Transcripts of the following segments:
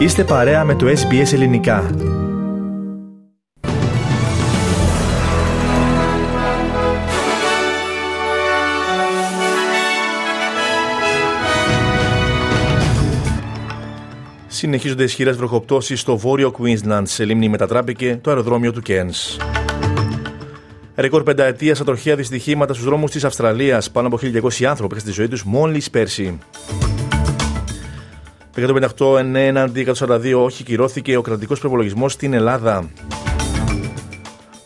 Είστε παρέα με το SBS Ελληνικά. Συνεχίζονται ισχυρές βροχοπτώσεις στο βόρειο Queensland. Σε λίμνη μετατράπηκε το αεροδρόμιο του Cairns. Ρεκόρ πενταετίας ατροχία δυστυχήματα στους δρόμους της Αυστραλίας. Πάνω από 1.200 άνθρωποι έχασαν τη ζωή τους μόλις πέρσι. 158 ναι έναντι 142 όχι κυρώθηκε ο κρατικό προπολογισμό στην Ελλάδα.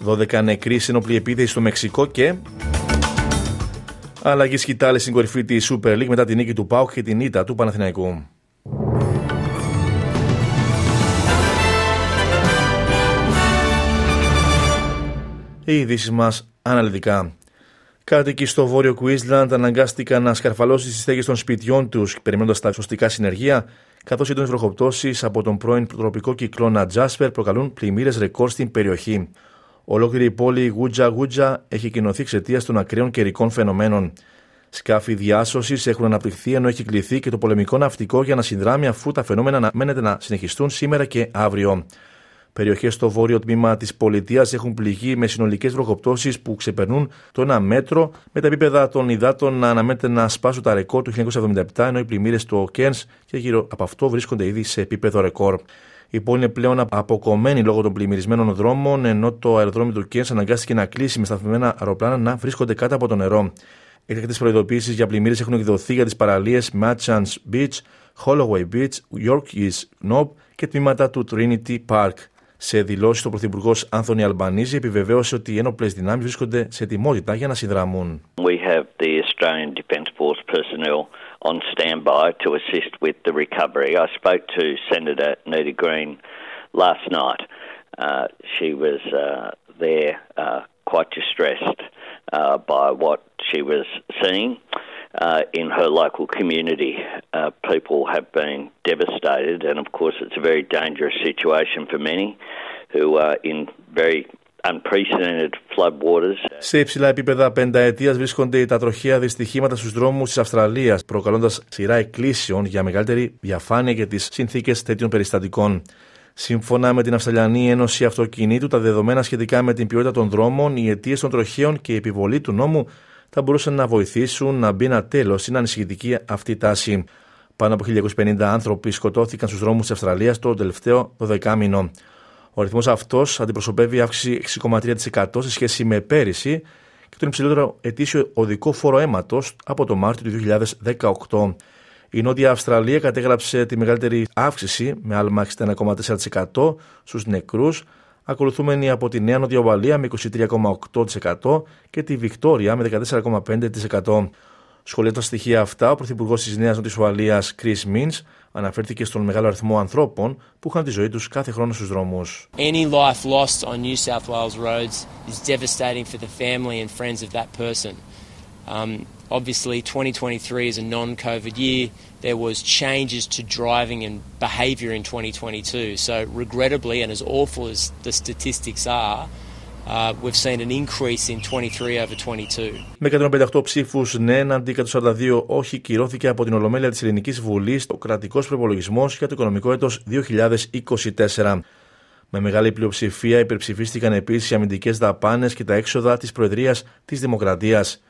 12 νεκροί σε ενόπλη επίθεση στο Μεξικό και. Αλλαγή σκητάλη στην κορυφή τη Super League μετά την νίκη του Πάουκ και την ήττα του Παναθηναϊκού. Οι ειδήσει μα αναλυτικά. Κάτοικοι στο βόρειο Queensland αναγκάστηκαν να σκαρφαλώσουν τι στέγες των σπιτιών τους, περιμένοντας τα σωστικά συνεργεία, καθώς έντονες βροχοπτώσεις από τον πρώην τροπικό κυκλώνα Jasper προκαλούν πλημμύρες ρεκόρ στην περιοχή. Ολόκληρη η πόλη Γούτζα Γούτζα έχει κοινωθεί εξαιτίας των ακραίων καιρικών φαινομένων. Σκάφη διάσωσης έχουν αναπτυχθεί ενώ έχει κληθεί και το πολεμικό ναυτικό για να συνδράμει αφού τα φαινόμενα αναμένεται να συνεχιστούν σήμερα και αύριο. Περιοχές στο βόρειο τμήμα της πολιτείας έχουν πληγεί με συνολικές βροχοπτώσεις που ξεπερνούν το 1 μέτρο, με τα επίπεδα των υδάτων να αναμένεται να σπάσουν τα ρεκόρ του 1977, ενώ οι πλημμύρες στο Κέρν και γύρω από αυτό βρίσκονται ήδη σε επίπεδο ρεκόρ. Η πόλη είναι πλέον αποκομμένη λόγω των πλημμυρισμένων δρόμων, ενώ το αεροδρόμιο του Κέρν αναγκάστηκε να κλείσει με σταθμένα αεροπλάνα να βρίσκονται κάτω από το νερό. Έκτακτε προειδοποίησεις για πλημμύρες έχουν εκδοθεί για τις παραλίες Matchans Beach, Holloway Beach, York Knob και τμήματα του Trinity Park. Σε δηλώσει, ο Πρωθυπουργό Άνθονι Αλμπανίζη επιβεβαίωσε ότι οι ένοπλε δυνάμει βρίσκονται σε ετοιμότητα για να συνδραμούν. We have the Australian Defence Force personnel on standby to assist with the recovery. I spoke to Senator Nita Green last night. Uh, she was uh, there uh, quite distressed uh, by what she was seeing. uh, in her local community. Uh, people have been devastated, and of course, it's a very dangerous situation for many who are in very unprecedented flood waters. Σε υψηλά επίπεδα πενταετίας βρίσκονται τα τροχαία δυστυχήματα στους δρόμους της Αυστραλίας, προκαλώντας σειρά εκκλήσεων για μεγαλύτερη διαφάνεια για τις συνθήκες τέτοιων περιστατικών. Σύμφωνα με την Αυστραλιανή Ένωση Αυτοκινήτου, τα δεδομένα σχετικά με την ποιότητα των δρόμων, οι αιτίες των τροχαίων και η επιβολή του νόμου θα μπορούσαν να βοηθήσουν να μπει ένα τέλος στην ανησυχητική αυτή τάση. Πάνω από 1.250 άνθρωποι σκοτώθηκαν στους δρόμους της Αυστραλίας το τελευταίο 12 μήνο. Ο αριθμός αυτός αντιπροσωπεύει αύξηση 6,3% σε σχέση με πέρυσι και τον υψηλότερο ετήσιο οδικό φόρο αίματος από το Μάρτιο του 2018. Η Νότια Αυστραλία κατέγραψε τη μεγαλύτερη αύξηση με άλμα 61,4% στους νεκρούς ακολουθούμενη από τη Νέα Νότια Ουαλία με 23,8% και τη Βικτόρια με 14,5%. Σχολιάζοντα τα στοιχεία αυτά, ο Πρωθυπουργό τη Νέα Νότια Ουαλία, Chris Means, αναφέρθηκε στον μεγάλο αριθμό ανθρώπων που είχαν τη ζωή του κάθε χρόνο στου δρόμου. Any life lost on New South Wales roads is devastating for the family and friends of that person. Um, obviously, 2023 is a non-COVID year. There was changes to driving and behaviour in 2022. So, regrettably, and as awful as the statistics are, Uh, we've seen an increase in 23 over 22. Με 158 ψήφους ναι, αντί 142 όχι, κυρώθηκε από την Ολομέλεια της Ελληνικής Βουλής ο κρατικός προπολογισμός για το οικονομικό έτος 2024. Με μεγάλη πλειοψηφία υπερψηφίστηκαν επίσης οι αμυντικές δαπάνες και τα έξοδα της Προεδρίας της Δημοκρατίας.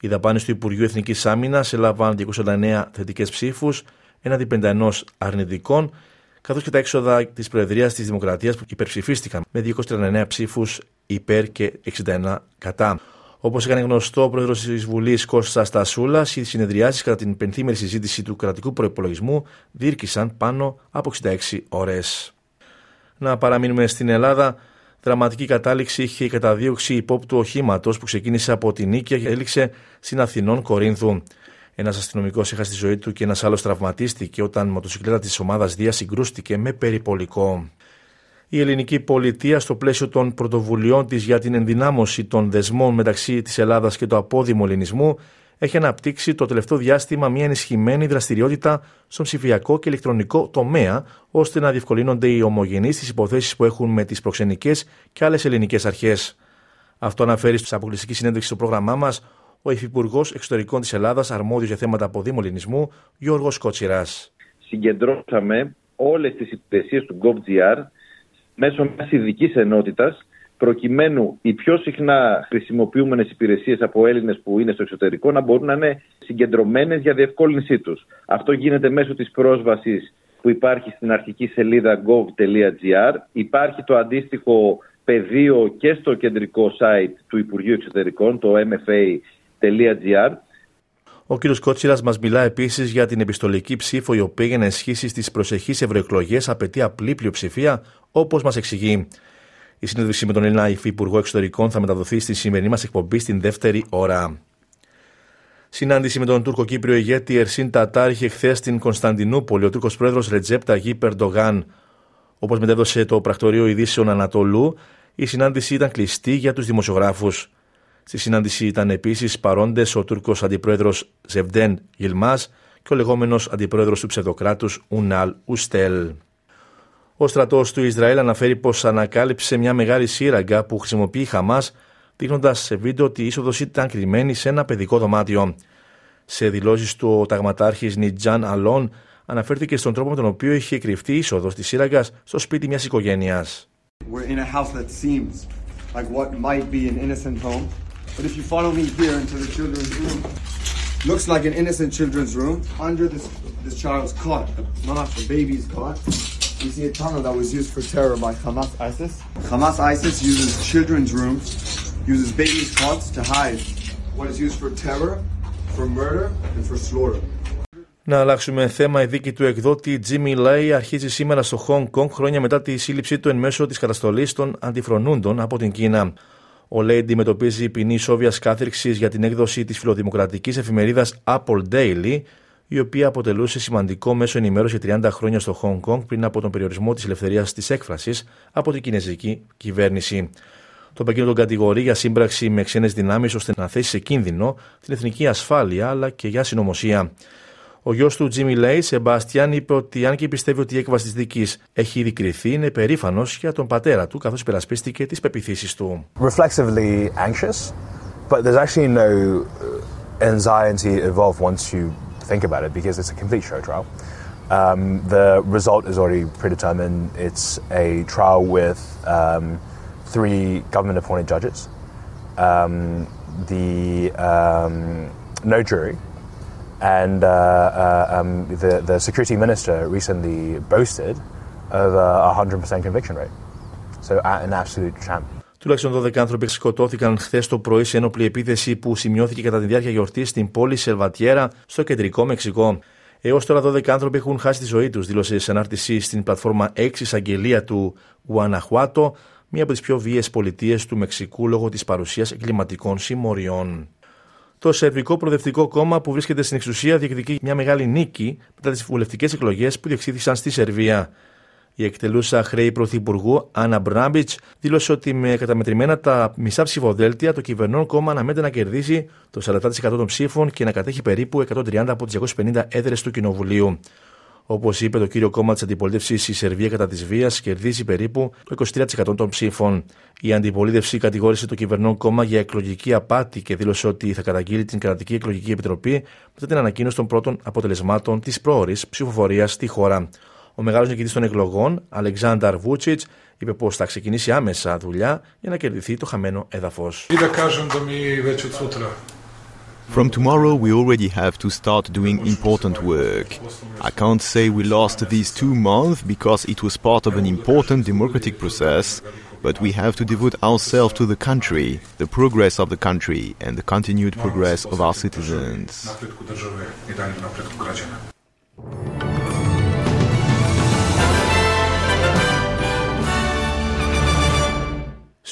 Οι δαπάνες του Υπουργείου Εθνικής Άμυνας έλαβαν 249 θετικές ψήφους έναντι 51 αρνητικών, καθώς και τα έξοδα της Προεδρίας της Δημοκρατίας που υπερψηφίστηκαν με 239 ψήφους υπέρ και 61 κατά. Όπως έκανε γνωστό ο πρόεδρος της Βουλής Κώστας Στασούλας, οι συνεδριάσεις κατά την πενθήμερη συζήτηση του κρατικού προπολογισμού διήρκησαν πάνω από 66 ώρες. Να παραμείνουμε στην Ελλάδα. Δραματική κατάληξη είχε η καταδίωξη υπόπτου οχήματος που ξεκίνησε από την Νίκαια και έληξε στην Αθηνών Κορίνθου. Ένας αστυνομικός έχασε τη ζωή του και ένας άλλος τραυματίστηκε όταν η μοτοσυκλέτα της ομάδας Δία συγκρούστηκε με περιπολικό. Η ελληνική πολιτεία, στο πλαίσιο των πρωτοβουλειών της για την ενδυνάμωση των δεσμών μεταξύ της Ελλάδας και του απόδημου ελληνισμού, έχει αναπτύξει το τελευταίο διάστημα μια ενισχυμένη δραστηριότητα στον ψηφιακό και ηλεκτρονικό τομέα, ώστε να διευκολύνονται οι ομογενείς στις υποθέσεις που έχουν με τις προξενικές και άλλες ελληνικές αρχές. Αυτό αναφέρει στην αποκλειστική συνέντευξη στο πρόγραμμά μας ο Υφυπουργός Εξωτερικών της Ελλάδας, αρμόδιος για θέματα αποδήμου ελληνισμού, Γιώργος Κότσιρας. Συγκεντρώσαμε όλες τις υπηρεσίες του GovGR μέσω μιας ειδικής ενότητας προκειμένου οι πιο συχνά χρησιμοποιούμενες υπηρεσίες από Έλληνες που είναι στο εξωτερικό να μπορούν να είναι συγκεντρωμένες για διευκόλυνσή τους. Αυτό γίνεται μέσω της πρόσβασης που υπάρχει στην αρχική σελίδα gov.gr. Υπάρχει το αντίστοιχο πεδίο και στο κεντρικό site του Υπουργείου Εξωτερικών, το mfa.gr. Ο κ. Κότσιρας μας μιλά επίσης για την επιστολική ψήφο, η οποία για να ισχύσει στις προσεχείς ευρωεκλογές απαιτεί απλή πλειοψηφία, όπως μας εξηγεί. Η συνέντευξη με τον Έλληνα Υφυπουργό Εξωτερικών θα μεταδοθεί στη σημερινή μας εκπομπή στην δεύτερη ώρα. Συνάντηση με τον Τούρκο Κύπριο ηγέτη Ερσίν Τατάρ είχε χθες στην Κωνσταντινούπολη ο Τούρκος πρόεδρος Ρετζέπτα Γη Περντογάν. Όπως μετέδωσε το πρακτορείο ειδήσεων Ανατολού, η συνάντηση ήταν κλειστή για τους δημοσιογράφους. Στη συνάντηση ήταν επίσης παρόντες ο Τούρκος αντιπρόεδρος Ζευντέν Γιλμάς και ο λεγόμενος αντιπρόεδρος του ψευδοκράτους Ουνάλ Ουστέλ. Ο στρατός του Ισραήλ αναφέρει πως ανακάλυψε μια μεγάλη σύραγγα που χρησιμοποιεί η Χαμάς, δείχνοντας σε βίντεο ότι η είσοδος ήταν κρυμμένη σε ένα παιδικό δωμάτιο. Σε δηλώσεις του, ο ταγματάρχης Νιτζάν Αλόν αναφέρθηκε στον τρόπο με τον οποίο είχε κρυφτεί η είσοδος της σύραγγας στο σπίτι μιας οικογένειας. But if you follow me here into the children's room, looks like an innocent children's room. Under this this child's cot, not the baby's cot, we see a tunnel that was used for terror by Hamas ISIS. Hamas ISIS uses children's rooms, uses babies' cots to hide what is used for terror, for murder, and for slaughter. Να αλλάξουμε θέμα. Η δίκη του εκδότη Jimmy Lai αρχίζει σήμερα στο Hong Kong χρόνια μετά τη σύλληψή του εν μέσω τη καταστολή των αντιφρονούντων από την Κίνα. Ο Λέι αντιμετωπίζει ποινή σόβια κάθριξης για την έκδοση της φιλοδημοκρατικής εφημερίδας Apple Daily, η οποία αποτελούσε σημαντικό μέσο ενημέρωσης για 30 χρόνια στο Hong Kong πριν από τον περιορισμό της ελευθερίας της έκφρασης από την κινέζικη κυβέρνηση. Το Πεκίνο τον κατηγορεί για σύμπραξη με ξένες δυνάμεις ώστε να θέσει σε κίνδυνο την εθνική ασφάλεια αλλά και για συνωμοσία. Ο γιο του Τζίμι Λέι, Σεμπάστιαν, είπε ότι αν και πιστεύει ότι η έκβαση τη δίκη έχει ήδη κρυθεί, είναι περήφανο για τον πατέρα του, καθώ υπερασπίστηκε τι πεπιθήσει του. Reflexively anxious, but there's actually no anxiety involved once you think about it because it's a complete show trial. Um, the result is already predetermined. It's a trial with um, three government appointed judges. Um, the um, no jury and uh, uh, um, the, the security minister recently boasted of a 100% conviction rate. So an absolute champ. Τουλάχιστον 12 άνθρωποι σκοτώθηκαν χθες το πρωί σε ένοπλη επίθεση που σημειώθηκε κατά τη διάρκεια γιορτής στην πόλη Σελβατιέρα στο κεντρικό Μεξικό. Έως τώρα 12 άνθρωποι έχουν χάσει τη ζωή τους, δήλωσε σε ανάρτηση στην πλατφόρμα 6 εισαγγελία του Γουαναχουάτο, μία από τις πιο βίαιες πολιτείες του Μεξικού λόγω της παρουσίας εγκληματικών συμμοριών. Το Σερβικό Προοδευτικό Κόμμα που βρίσκεται στην εξουσία διεκδικεί μια μεγάλη νίκη μετά τις βουλευτικές εκλογές που διεξήχθησαν στη Σερβία. Η εκτελούσα χρέη Πρωθυπουργού Άννα Μπράμπιτ δήλωσε ότι με καταμετρημένα τα μισά ψηφοδέλτια το κυβερνών κόμμα αναμένεται να κερδίσει το 40% των ψήφων και να κατέχει περίπου 130 από τις 250 έδρες του Κοινοβουλίου. Όπως είπε το κύριο κόμμα της αντιπολίτευσης, η Σερβία κατά της βίας κερδίζει περίπου το 23% των ψήφων. Η αντιπολίτευση κατηγόρησε το κυβερνών κόμμα για εκλογική απάτη και δήλωσε ότι θα καταγγείλει την Κρατική Εκλογική Επιτροπή μετά την ανακοίνωση των πρώτων αποτελεσμάτων της πρόορης ψηφοφορίας στη χώρα. Ο μεγάλος νικητής των εκλογών, Αλεξάνδρ Βούτσιτς, είπε πως θα ξεκινήσει άμεσα δουλειά για να κερδιθεί το χαμένο έδαφος. From tomorrow, we already have to start doing important work. I can't say we lost these two months because it was part of an important democratic process, but we have to devote ourselves to the country, the progress of the country, and the continued progress of our citizens.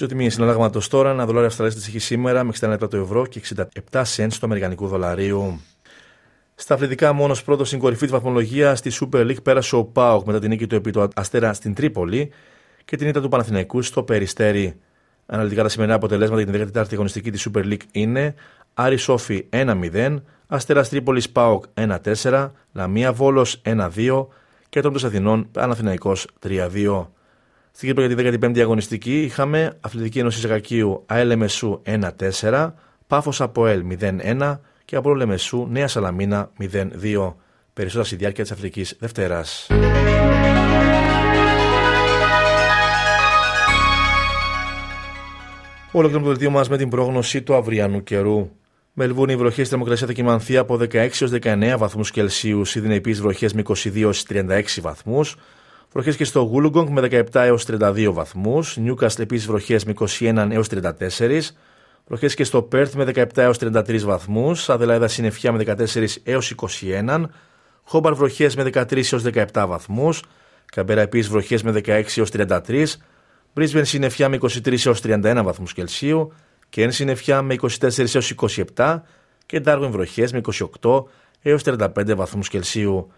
Τιμή συναλλάγματος τώρα, ένα δολάριο Αυστραλίας έχει σήμερα με 67 το ευρώ και 67 cents του Αμερικανικού δολαρίου. Στα αθλητικά, μόνος πρώτος στην κορυφή της βαθμολογίας στη Super League πέρασε ο Πάοκ μετά την νίκη του επί του Αστέρα στην Τρίπολη και την ήττα του Παναθηναϊκού στο Περιστέρι. Αναλυτικά τα σημερινά αποτελέσματα για την 14η αγωνιστική της Super League είναι Άρη Σόφι 1-0, Αστέρα Τρίπολη Πάοκ 1-4, Λαμία Βόλος 1-2 και τον Αθηνών Παναθηναϊκός 3-2. Στην Κύπρο για τη 15η αγωνιστική είχαμε Αθλητική Ένωση Ζαγακίου ΑΕΛ Μεσού 1-4, Πάφος Αποέλ 0-1 και από Λεμεσού Νέα Σαλαμίνα 0-2. Περισσότερα στη διάρκεια της Αφρικής Δευτέρας. Ολοκληρώνουμε το δελτίο μας με την πρόγνωση του αυριανού καιρού. Μελβούνι, οι βροχές στη Δημοκρασία θα κοιμανθεί από 16 έως 19 βαθμούς Κελσίου, Σίδνεϊ επίσης βροχές με 22 έως 36 βαθμούς. Βροχές και στο Γούλουγκογκ με 17 έως 32 βαθμούς. Νιούκαστ επίσης βροχές με 21 έως 34. Βροχές και στο Πέρθ με 17 έως 33 βαθμούς. Αδελαίδα συννεφιά με 14 έως 21. Χόμπαρ βροχές με 13 έως 17 βαθμούς. Καμπέρα επίσης βροχές με 16 έως 33. Μπρίσβεν συννεφιά με 23 έως 31 βαθμούς Κελσίου. Κέν συννεφιά με 24 έως 27. Και Ντάρβιν βροχές με 28 έως 35 βαθμούς Κελσίου.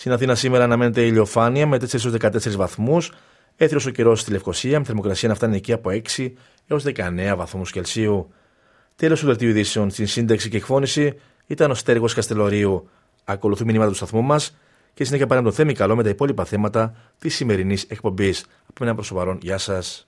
Στην Αθήνα σήμερα αναμένεται ηλιοφάνεια με 4 14 βαθμούς. Έθριος ο καιρός στη Λευκοσία με θερμοκρασία να φτάνει εκεί από 6 έως 19 βαθμούς Κελσίου. Τέλος του δελτίου ειδήσεων στην σύνταξη και εκφώνηση ήταν ο Στέργος Καστελωρίου. Ακολουθούν μηνύματα του σταθμού μας και συνέχεια πάνε το θέμη καλό με τα υπόλοιπα θέματα της σημερινής εκπομπής. Από ένα προσωπαρόν, γεια σας.